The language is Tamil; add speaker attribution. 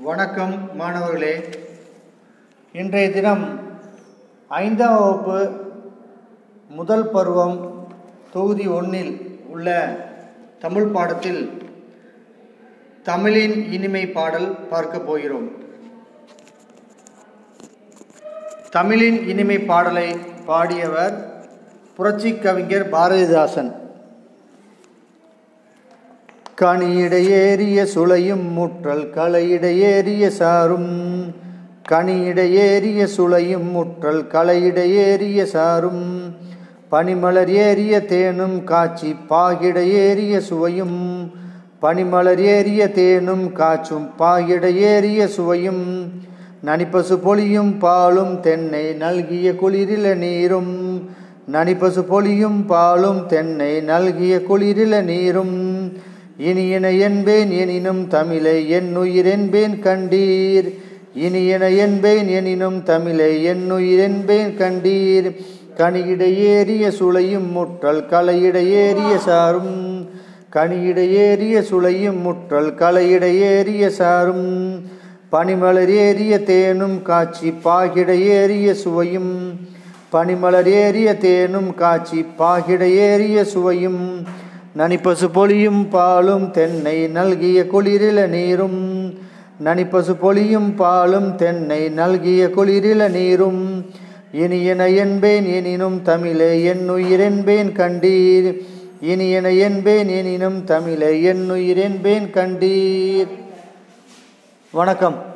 Speaker 1: வணக்கம் மாணவர்களே. இன்றைய தினம் ஐந்தாம் வகுப்பு முதல் பருவம் தொகுதி ஒன்றில் உள்ள தமிழ் பாடத்தில் தமிழின் இனிமை பாடல் பார்க்க போகிறோம். தமிழின் இனிமை பாடலை பாடியவர் புரட்சி கவிஞர் பாரதிதாசன். கனியிடையேறிய சுளையும் முற்றல் களையிடையேறிய சாரும். கனியிடையேறிய சுளையும் முற்றல் களையிடையேறிய சாரும். பனிமலர் ஏறிய தேனும் காய்ச்சி பாகிடையேறிய சுவையும். பனிமலர் ஏறிய தேனும் காய்ச்சும் பாகிடையேறிய சுவையும். நனிப்பசு பொலியும் பாலும் தென்னை நல்கிய குளிரில நீரும். நனிப்பசு பொலியும் பாலும் தென்னை நல்கிய குளிரில நீரும். இனியன என்பேன் எனினும் தமிழை என் உயிரென்பேன் கண்டீர். இனியன என்பேன் எனினும் தமிழை என் உயிரென்பேன் கண்டீர். கனியிடையேறிய சுளையும் முற்றல் களையிடையேறிய சாரும். கனியிடையேறிய சுளையும் முற்றல் களையிடையேறிய சாரும். பனிமலர் ஏறிய தேனும் காட்சி பாகிடையேறிய சுவையும். பனிமலர் ஏறிய தேனும் காட்சி பாகிடையேறிய சுவையும். நனிப்பசு பொலியும் பாலும் தென்னை நல்கிய குளிரில நீரும். நனிப்பசு பொலியும் பாலும் தென்னை நல்கிய குளிரில நீரும். இனியன என்பேன் எனினும் தமிழே என்னுயிரென்பேன் கண்டீர். இனியன என்பேன் எனினும் தமிழை என்னுயிரென்பேன் கண்டீர். வணக்கம்.